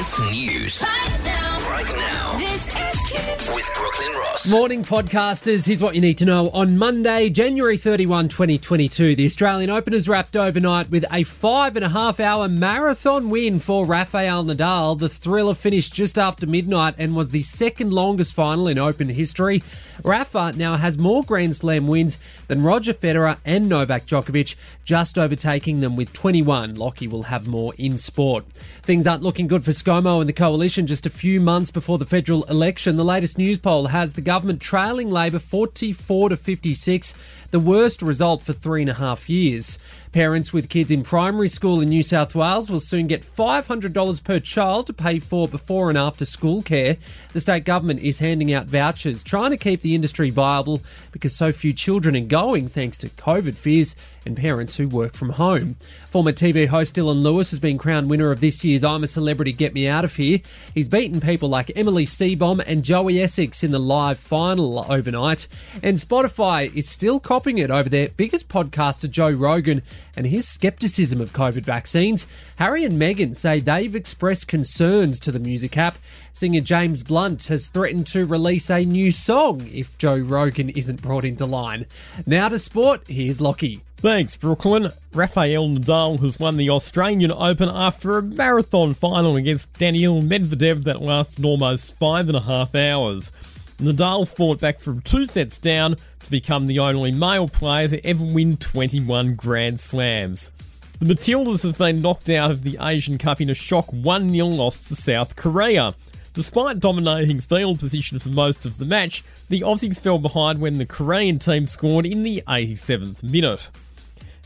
KIIS News. Right. Right now. This is KIIS. With Brooklyn Ross. Morning, podcasters. Here's what you need to know. On Monday, January 31, 2022, the Australian Open has wrapped overnight with a five and a half hour marathon win for Rafael Nadal. The thriller finished just after midnight and was the second longest final in Open history. Rafa now has more Grand Slam wins than Roger Federer and Novak Djokovic, just overtaking them with 21. Lockie will have more in sport. Things aren't looking good for ScoMo and the coalition just a few months before the federal election. The latest Newspoll has the government trailing Labor 44 to 56, the worst result for three and a half years. Parents with kids in primary school in New South Wales will soon get $500 per child to pay for before and after school care. The state government is handing out vouchers, trying to keep the industry viable because so few children are going thanks to COVID fears and parents who work from home. Former TV host Dylan Lewis has been crowned winner of this year's I'm a Celebrity Get Me Out of Here. He's beaten people like Emily Seebohm and Joey Essex in the live final overnight. And Spotify is still copying it over their biggest podcaster, Joe Rogan, and his skepticism of COVID vaccines. Harry and Meghan say they've expressed concerns to the music app. Singer James Blunt has threatened to release a new song if Joe Rogan isn't brought into line. Now to sport, here's Lockie. Thanks, Brooklyn. Rafael Nadal has won the Australian Open after a marathon final against Daniil Medvedev that lasted almost five and a half hours. Nadal fought back from two sets down to become the only male player to ever win 21 Grand Slams. The Matildas have been knocked out of the Asian Cup in a shock 1 0 loss to South Korea. Despite dominating field position for most of the match, the Aussies fell behind when the Korean team scored in the 87th minute.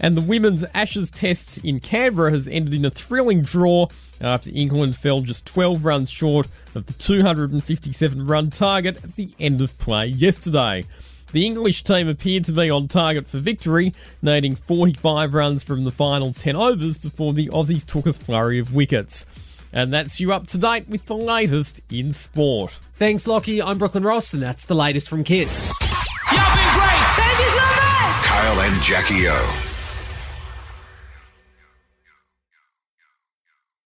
And the women's Ashes test in Canberra has ended in a thrilling draw after England fell just 12 runs short of the 257 run target at the end of play yesterday. The English team appeared to be on target for victory, needing 45 runs from the final 10 overs before the Aussies took a flurry of wickets. And that's you up to date with the latest in sport. Thanks, Lockie. I'm Brooklyn Ross, and that's the latest from KIIS. Y'all been great. Thank you so much. Kyle and Jackie O.